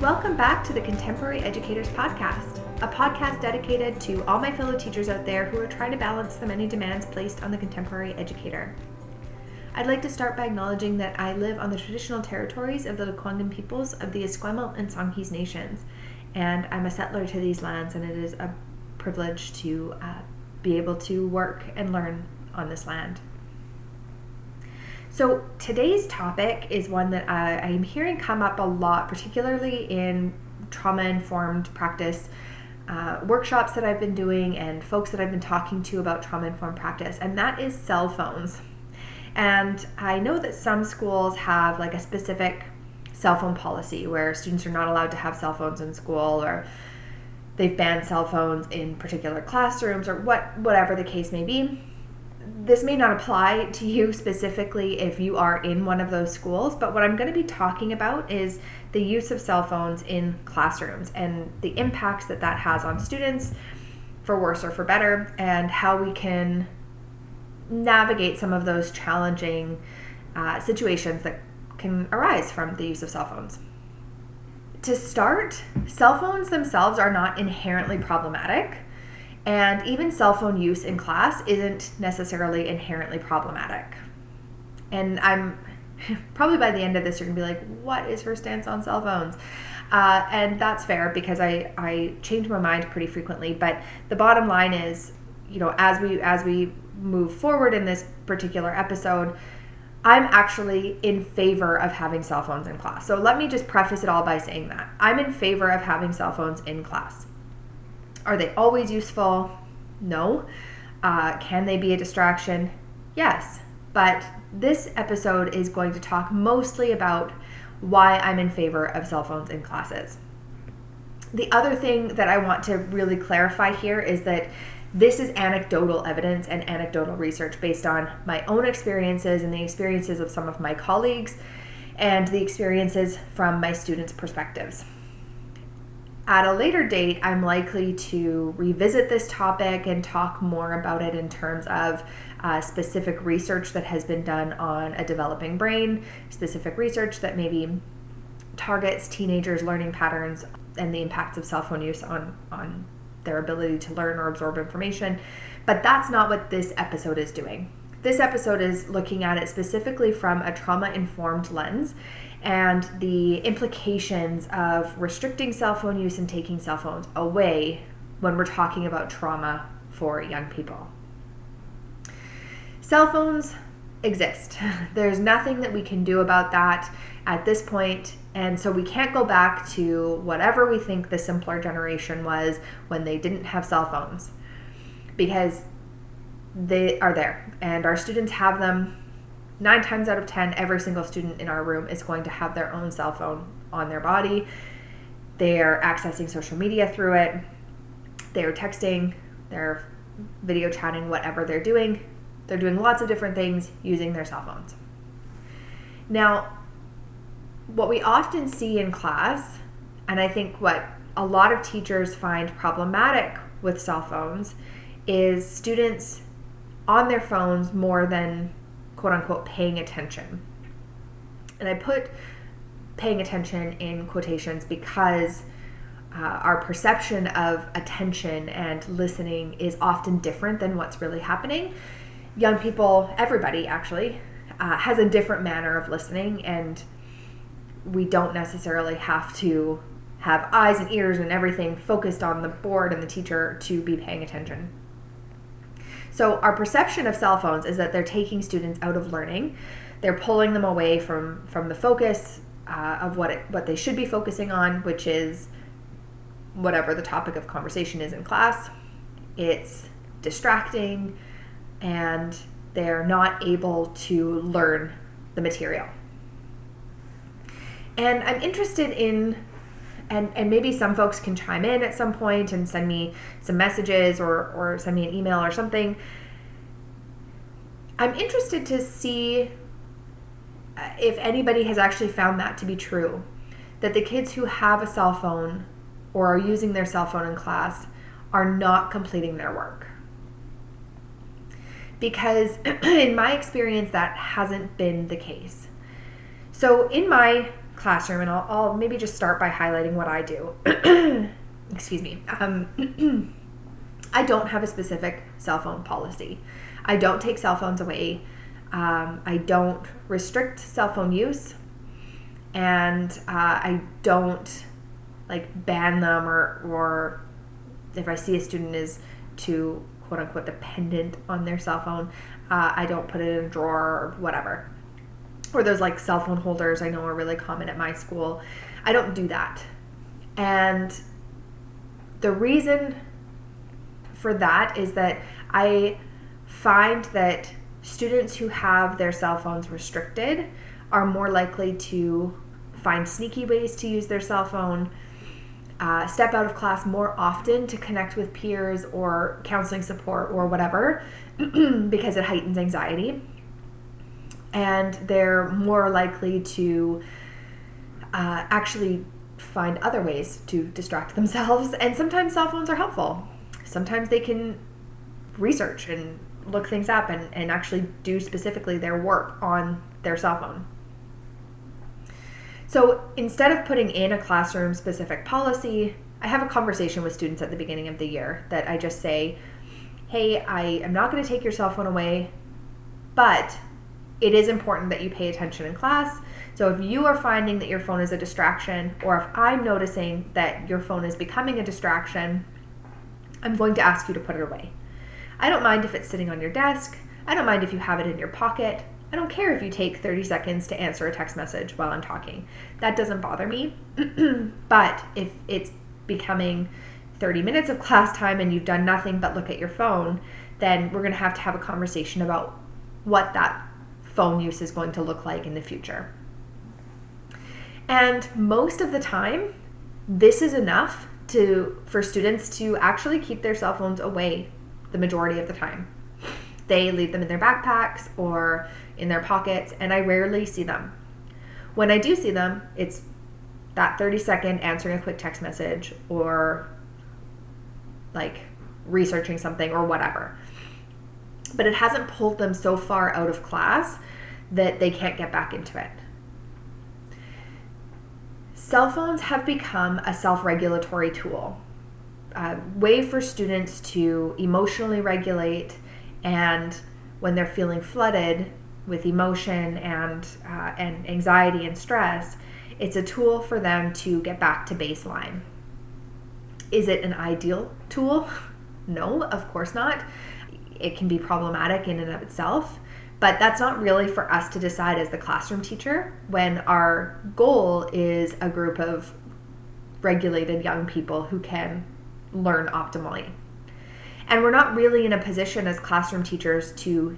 Welcome back to the Contemporary Educators Podcast, a podcast dedicated to all my fellow teachers out there who are trying to balance the many demands placed on the contemporary educator. I'd like to start by acknowledging that I live on the traditional territories of the Lekwungen peoples of the Esquimalt and Songhees nations, and I'm a settler to these lands, and it is a privilege to uh, be able to work and learn on this land. So, today's topic is one that I, I am hearing come up a lot, particularly in trauma informed practice uh, workshops that I've been doing and folks that I've been talking to about trauma informed practice, and that is cell phones. And I know that some schools have like a specific cell phone policy where students are not allowed to have cell phones in school or they've banned cell phones in particular classrooms or what whatever the case may be this may not apply to you specifically if you are in one of those schools, but what I'm going to be talking about is the use of cell phones in classrooms and the impacts that that has on students, for worse or for better, and how we can navigate some of those challenging uh, situations that can arise from the use of cell phones. To start, cell phones themselves are not inherently problematic and even cell phone use in class isn't necessarily inherently problematic. And I'm probably by the end of this, you're gonna be like, what is her stance on cell phones? Uh, and that's fair because I, I change my mind pretty frequently. But the bottom line is, you know, as we as we move forward in this particular episode, I'm actually in favor of having cell phones in class. So let me just preface it all by saying that I'm in favor of having cell phones in class. Are they always useful? No. Uh, can they be a distraction? Yes. But this episode is going to talk mostly about why I'm in favor of cell phones in classes. The other thing that I want to really clarify here is that this is anecdotal evidence and anecdotal research based on my own experiences and the experiences of some of my colleagues and the experiences from my students' perspectives. At a later date, I'm likely to revisit this topic and talk more about it in terms of uh, specific research that has been done on a developing brain, specific research that maybe targets teenagers' learning patterns and the impacts of cell phone use on, on their ability to learn or absorb information. But that's not what this episode is doing. This episode is looking at it specifically from a trauma informed lens and the implications of restricting cell phone use and taking cell phones away when we're talking about trauma for young people. Cell phones exist. There's nothing that we can do about that at this point, and so we can't go back to whatever we think the simpler generation was when they didn't have cell phones because they are there and our students have them nine times out of ten, every single student in our room is going to have their own cell phone on their body. They're accessing social media through it. They're texting, they're video chatting, whatever they're doing. They're doing lots of different things using their cell phones. Now, what we often see in class, and I think what a lot of teachers find problematic with cell phones, is students on their phones more than quote unquote paying attention. And I put paying attention in quotations because uh, our perception of attention and listening is often different than what's really happening. Young people, everybody actually, uh, has a different manner of listening, and we don't necessarily have to have eyes and ears and everything focused on the board and the teacher to be paying attention. So our perception of cell phones is that they're taking students out of learning. They're pulling them away from from the focus uh, of what it, what they should be focusing on, which is whatever the topic of conversation is in class. It's distracting, and they're not able to learn the material. And I'm interested in and and maybe some folks can chime in at some point and send me some messages or or send me an email or something. I'm interested to see uh, if anybody has actually found that to be true that the kids who have a cell phone or are using their cell phone in class are not completing their work. Because in my experience that hasn't been the case. So in my classroom, and I'll, I'll maybe just start by highlighting what I do. Excuse me. Um, I don't have a specific cell phone policy. I don't take cell phones away. Um, I don't restrict cell phone use, and uh, I don't like ban them or or if I see a student is too quote unquote dependent on their cell phone, uh, I don't put it in a drawer or whatever. Or those like cell phone holders I know are really common at my school. I don't do that. And the reason for that is that I find that students who have their cell phones restricted are more likely to find sneaky ways to use their cell phone, uh, step out of class more often to connect with peers or counseling support or whatever because it heightens anxiety. And they're more likely to uh, actually find other ways to distract themselves. And sometimes cell phones are helpful. Sometimes they can research and look things up and, and actually do specifically their work on their cell phone. So instead of putting in a classroom specific policy, I have a conversation with students at the beginning of the year that I just say, hey, I am not going to take your cell phone away, but it is important that you pay attention in class. So if you are finding that your phone is a distraction, or if I'm noticing that your phone is becoming a distraction, I'm going to ask you to put it away. I don't mind if it's sitting on your desk. I don't mind if you have it in your pocket. I don't care if you take 30 seconds to answer a text message while I'm talking. That doesn't bother me. but if it's becoming 30 minutes of class time and you've done nothing but look at your phone, then we're going to have to have a conversation about what that phone use is going to look like in the future. And most of the time, this is enough to for students to actually keep their cell phones away the majority of the time. They leave them in their backpacks or in their pockets, and I rarely see them. When I do see them, it's that 30 second answering a quick text message or like researching something or whatever. But it hasn't pulled them so far out of class that they can't get back into it. Cell phones have become a self regulatory tool, a way for students to emotionally regulate and when they're feeling flooded with emotion and uh, and anxiety and stress, it's a tool for them to get back to baseline. Is it an ideal tool? No, of course not. It can be problematic in and of itself, but that's not really for us to decide as the classroom teacher when our goal is a group of regulated young people who can learn optimally. And we're not really in a position as classroom teachers to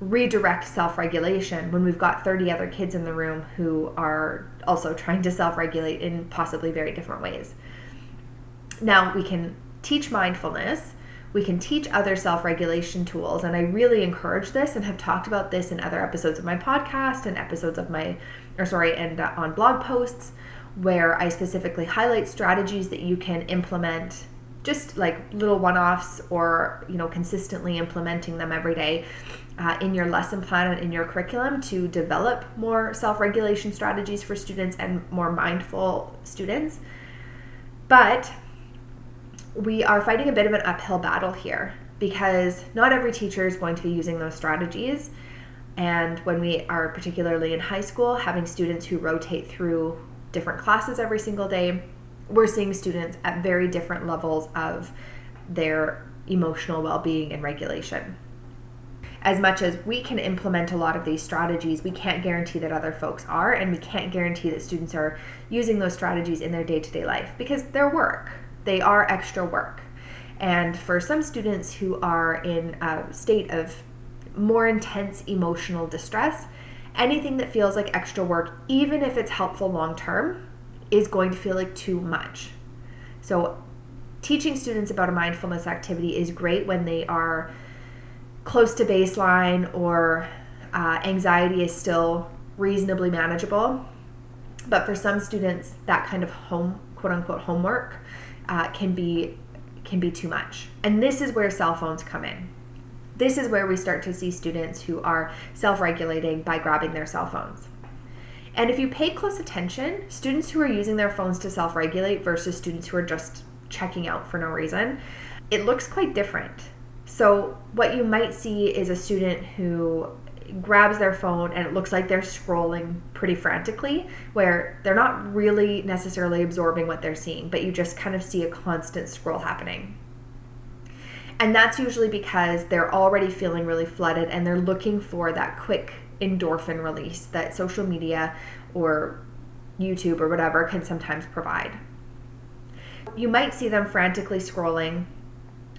redirect self regulation when we've got 30 other kids in the room who are also trying to self regulate in possibly very different ways. Now, we can teach mindfulness, we can teach other self regulation tools, and I really encourage this and have talked about this in other episodes of my podcast and episodes of my, or sorry, and uh, on blog posts where I specifically highlight strategies that you can implement just like little one-offs or you know consistently implementing them every day uh, in your lesson plan and in your curriculum to develop more self-regulation strategies for students and more mindful students. But we are fighting a bit of an uphill battle here because not every teacher is going to be using those strategies and when we are particularly in high school having students who rotate through different classes every single day we're seeing students at very different levels of their emotional well being and regulation. As much as we can implement a lot of these strategies, we can't guarantee that other folks are, and we can't guarantee that students are using those strategies in their day to day life because they're work. They are extra work. And for some students who are in a state of more intense emotional distress, anything that feels like extra work, even if it's helpful long term, is going to feel like too much. So, teaching students about a mindfulness activity is great when they are close to baseline or uh, anxiety is still reasonably manageable. But for some students, that kind of home, quote unquote, homework uh, can be can be too much. And this is where cell phones come in. This is where we start to see students who are self regulating by grabbing their cell phones. And if you pay close attention, students who are using their phones to self regulate versus students who are just checking out for no reason, it looks quite different. So, what you might see is a student who grabs their phone and it looks like they're scrolling pretty frantically, where they're not really necessarily absorbing what they're seeing, but you just kind of see a constant scroll happening. And that's usually because they're already feeling really flooded and they're looking for that quick endorphin release that social media or YouTube or whatever can sometimes provide. You might see them frantically scrolling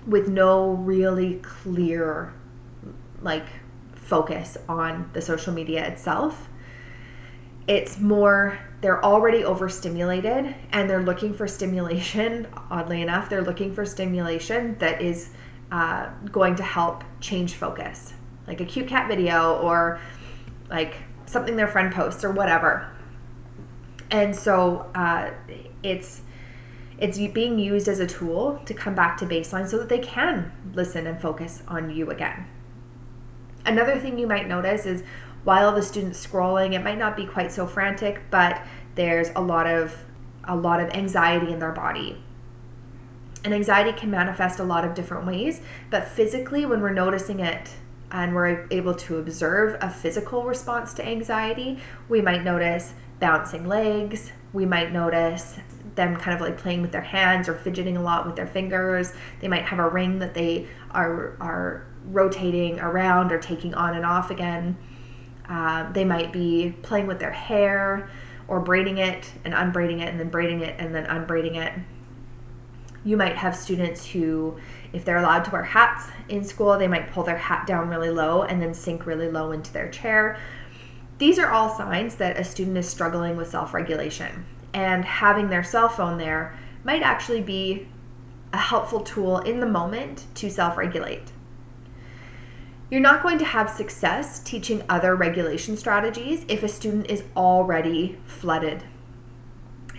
with no really clear like focus on the social media itself. It's more they're already overstimulated and they're looking for stimulation. Oddly enough, they're looking for stimulation that is uh, going to help change focus, like a cute cat video or like something their friend posts or whatever. And so uh, it's it's being used as a tool to come back to baseline so that they can listen and focus on you again. Another thing you might notice is while the student's scrolling, it might not be quite so frantic, but there's a lot of a lot of anxiety in their body. And anxiety can manifest a lot of different ways, but physically when we're noticing it and we're able to observe a physical response to anxiety, we might notice bouncing legs, we might notice them kind of like playing with their hands or fidgeting a lot with their fingers. They might have a ring that they are are rotating around or taking on and off again. Uh, they might be playing with their hair or braiding it and unbraiding it and then braiding it and then unbraiding it. You might have students who, if they're allowed to wear hats in school, they might pull their hat down really low and then sink really low into their chair. These are all signs that a student is struggling with self regulation and having their cell phone there might actually be a helpful tool in the moment to self regulate. You're not going to have success teaching other regulation strategies if a student is already flooded,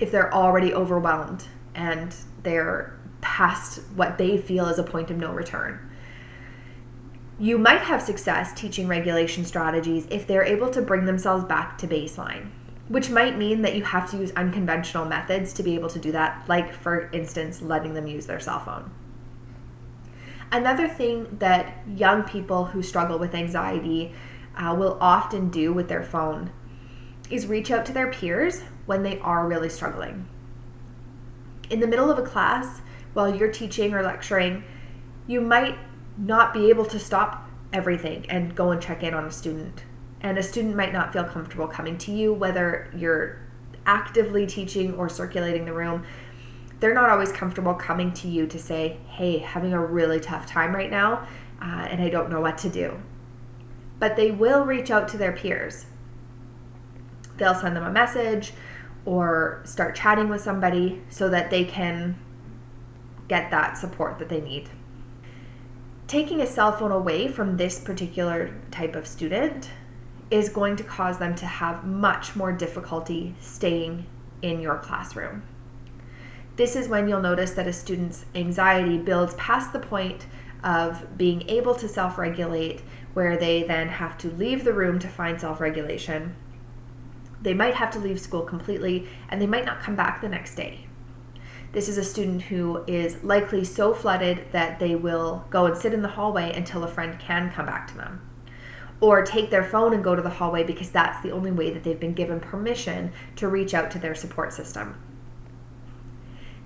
if they're already overwhelmed and they're past what they feel is a point of no return. You might have success teaching regulation strategies if they're able to bring themselves back to baseline which might mean that you have to use unconventional methods to be able to do that, like, for instance, letting them use their cell phone. Another thing that young people who struggle with anxiety uh, will often do with their phone is reach out to their peers when they are really struggling. In the middle of a class, while you're teaching or lecturing, you might not be able to stop everything and go and check in on a student and a student might not feel comfortable coming to you, whether you're actively teaching or circulating the room. They're not always comfortable coming to you to say, hey, having a really tough time right now, uh, and I don't know what to do. But they will reach out to their peers. They'll send them a message or start chatting with somebody so that they can get that support that they need. Taking a cell phone away from this particular type of student is going to cause them to have much more difficulty staying in your classroom. This is when you'll notice that a student's anxiety builds past the point of being able to self regulate, where they then have to leave the room to find self regulation. They might have to leave school completely and they might not come back the next day. This is a student who is likely so flooded that they will go and sit in the hallway until a friend can come back to them or take their phone and go to the hallway because that's the only way that they've been given permission to reach out to their support system.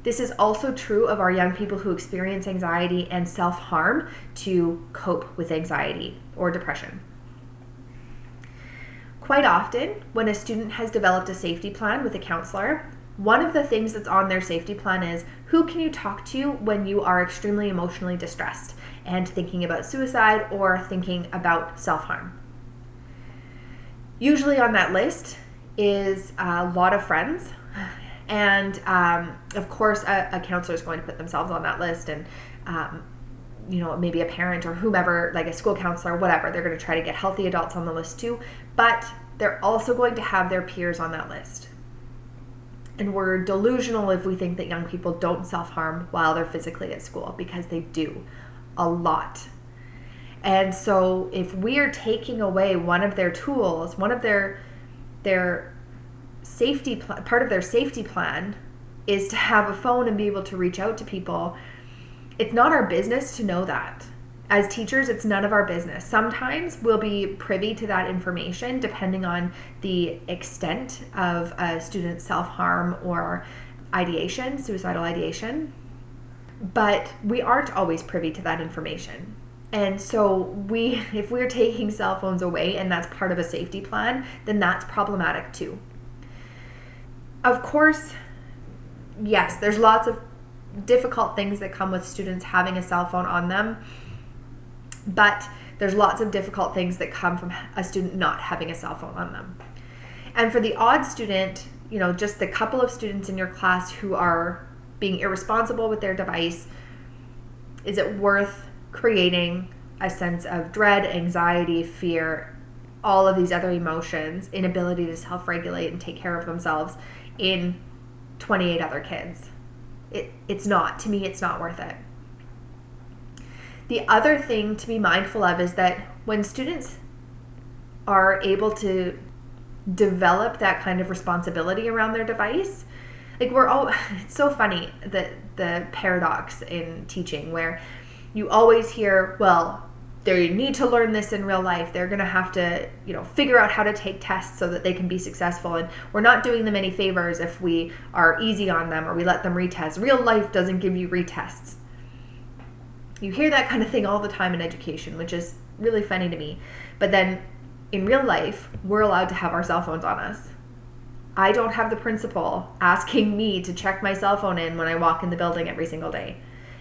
This is also true of our young people who experience anxiety and self harm to cope with anxiety or depression. Quite often, when a student has developed a safety plan with a counselor, one of the things that's on their safety plan is who can you talk to when you are extremely emotionally distressed and thinking about suicide or thinking about self harm. Usually on that list is a lot of friends. And um, of course, a, a, counselor is going to put themselves on that list, and um, you know, maybe a parent or whomever, like a school counselor, whatever. They're going to try to get healthy adults on the list too, but they're also going to have their peers on that list. And we're delusional if we think that young people don't self harm while they're physically at school because they do a lot. And so if we are taking away one of their tools, one of their their safety pl- part of their safety plan is to have a phone and be able to reach out to people. It's not our business to know that. As teachers, it's none of our business. Sometimes we'll be privy to that information depending on the extent of a student's self harm or ideation, suicidal ideation. But we aren't always privy to that information. And so we if we're taking cell phones away and that's part of a safety plan, then that's problematic too. Of course, yes, there's lots of difficult things that come with students having a cell phone on them. But there's lots of difficult things that come from a student not having a cell phone on them. And for the odd student, you know, just the couple of students in your class who are being irresponsible with their device, is it worth creating a sense of dread, anxiety, fear, all of these other emotions, inability to self regulate and take care of themselves in 28 other kids. It, it's not. To me, it's not worth it. The other thing to be mindful of is that when students are able to develop that kind of responsibility around their device, like we're all, it's so funny that the paradox in teaching where you always hear, well, they need to learn this in real life. They're going to have to, you know, figure out how to take tests so that they can be successful. And we're not doing them any favors if we are easy on them or we let them retest. Real life doesn't give you retests. You hear that kind of thing all the time in education, which is really funny to me. But then in real life, we're allowed to have our cell phones on us. I don't have the principal asking me to check my cell phone in when I walk in the building every single day.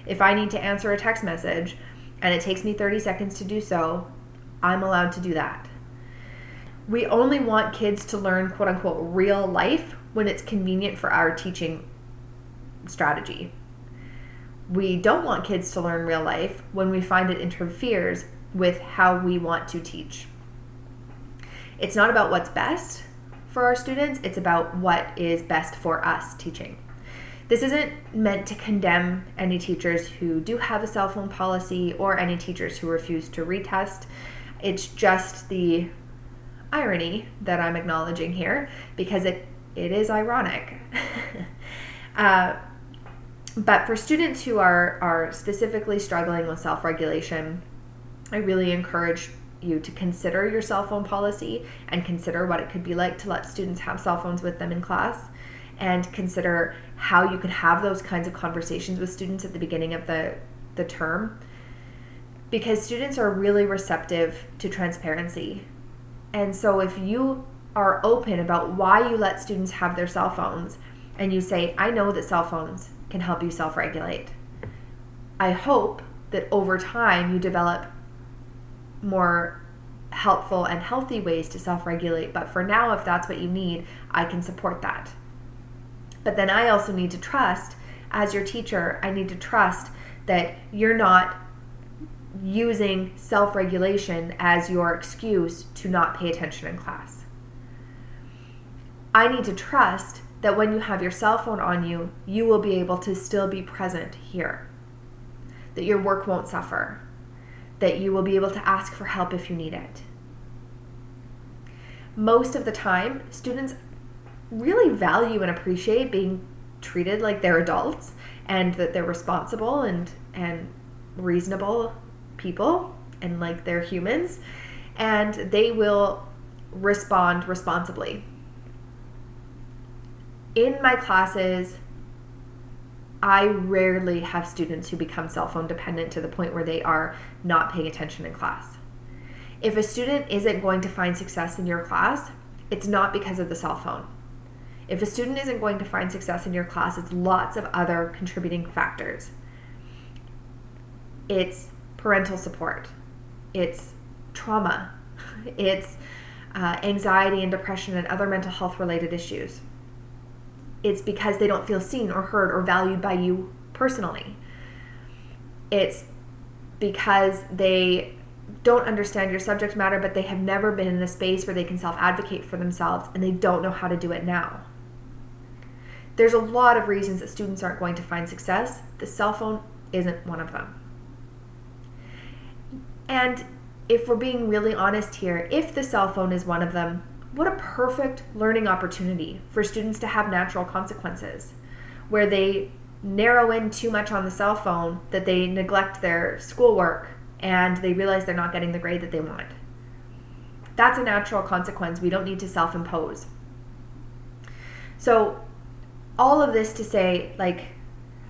If I need to answer a text message and it takes me 30 seconds to do so, I'm allowed to do that. We only want kids to learn quote unquote real life when it's convenient for our teaching strategy. We don't want kids to learn real life when we find it interferes with how we want to teach. It's not about what's best for our students, it's about what is best for us teaching. This isn't meant to condemn any teachers who do have a cell phone policy or any teachers who refuse to retest. It's just the irony that I'm acknowledging here because it, it is ironic. uh, but for students who are, are specifically struggling with self regulation, I really encourage you to consider your cell phone policy and consider what it could be like to let students have cell phones with them in class and consider how you could have those kinds of conversations with students at the beginning of the, the term because students are really receptive to transparency. And so if you are open about why you let students have their cell phones and you say, I know that cell phones can help you self regulate, I hope that over time you develop more helpful and healthy ways to self regulate. But for now, if that's what you need, I can support that. But then I also need to trust, as your teacher, I need to trust that you're not using self regulation as your excuse to not pay attention in class. I need to trust that when you have your cell phone on you, you will be able to still be present here, that your work won't suffer, that you will be able to ask for help if you need it. Most of the time, students really value and appreciate being treated like they're adults and that they're responsible and and reasonable people and like they're humans and they will respond responsibly. In my classes, I rarely have students who become cell phone dependent to the point where they are not paying attention in class. If a student isn't going to find success in your class, it's not because of the cell phone. If a student isn't going to find success in your class, it's lots of other contributing factors. It's parental support, it's trauma, it's uh, anxiety and depression and other mental health related issues. It's because they don't feel seen or heard or valued by you personally. It's because they don't understand your subject matter, but they have never been in a space where they can self advocate for themselves and they don't know how to do it now. There's a lot of reasons that students aren't going to find success. The cell phone isn't one of them. And if we're being really honest here, if the cell phone is one of them, what a perfect learning opportunity for students to have natural consequences where they narrow in too much on the cell phone that they neglect their schoolwork and they realize they're not getting the grade that they want. That's a natural consequence we don't need to self impose. So, all of this to say, like,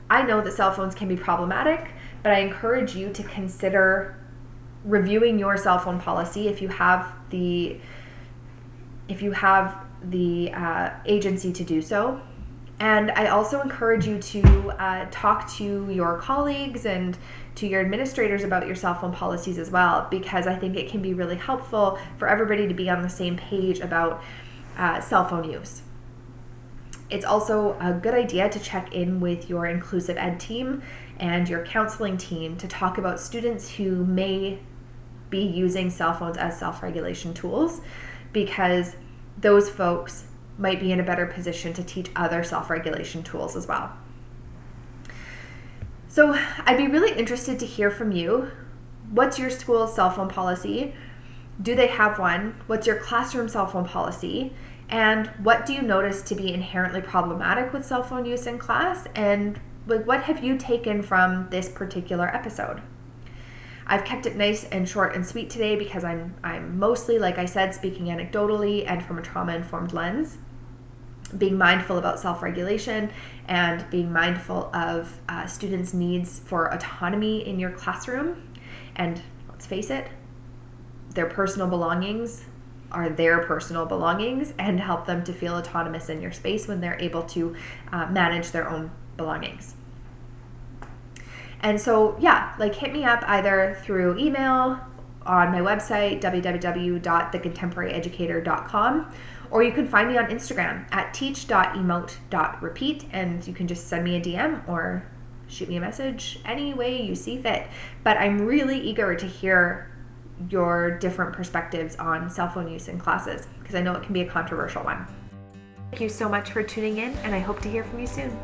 I know that cell phones can be problematic, but I encourage you to consider reviewing your cell phone policy if you have the if you have the uh, agency to do so and I also encourage you to uh, talk to your colleagues and to your administrators about your cell phone policies as well, because I think it can be really helpful for everybody to be on the same page about uh, cell phone use. It's also a good idea to check in with your inclusive ed team and your counseling team to talk about students who may be using cell phones as self regulation tools because those folks might be in a better position to teach other self regulation tools as well. So, I'd be really interested to hear from you. What's your school's cell phone policy? Do they have one? What's your classroom cell phone policy? And what do you notice to be inherently problematic with cell phone use in class? And like what have you taken from this particular episode? I've kept it nice and short and sweet today because I'm I'm mostly, like I said, speaking anecdotally and from a trauma informed lens. Being mindful about self regulation and being mindful of uh, students' needs for autonomy in your classroom. And let's face it, their personal belongings are their personal belongings and help them to feel autonomous in your space when they're able to uh, manage their own belongings. And so, yeah, like hit me up either through email on my website, www.thecontemporaryeducator.com, or you can find me on Instagram at teach.emote.repeat, and you can just send me a DM or shoot me a message any way you see fit. But I'm really eager to hear your different perspectives on cell phone use in classes because I know it can be a controversial one. Thank you so much for tuning in, and I hope to hear from you soon.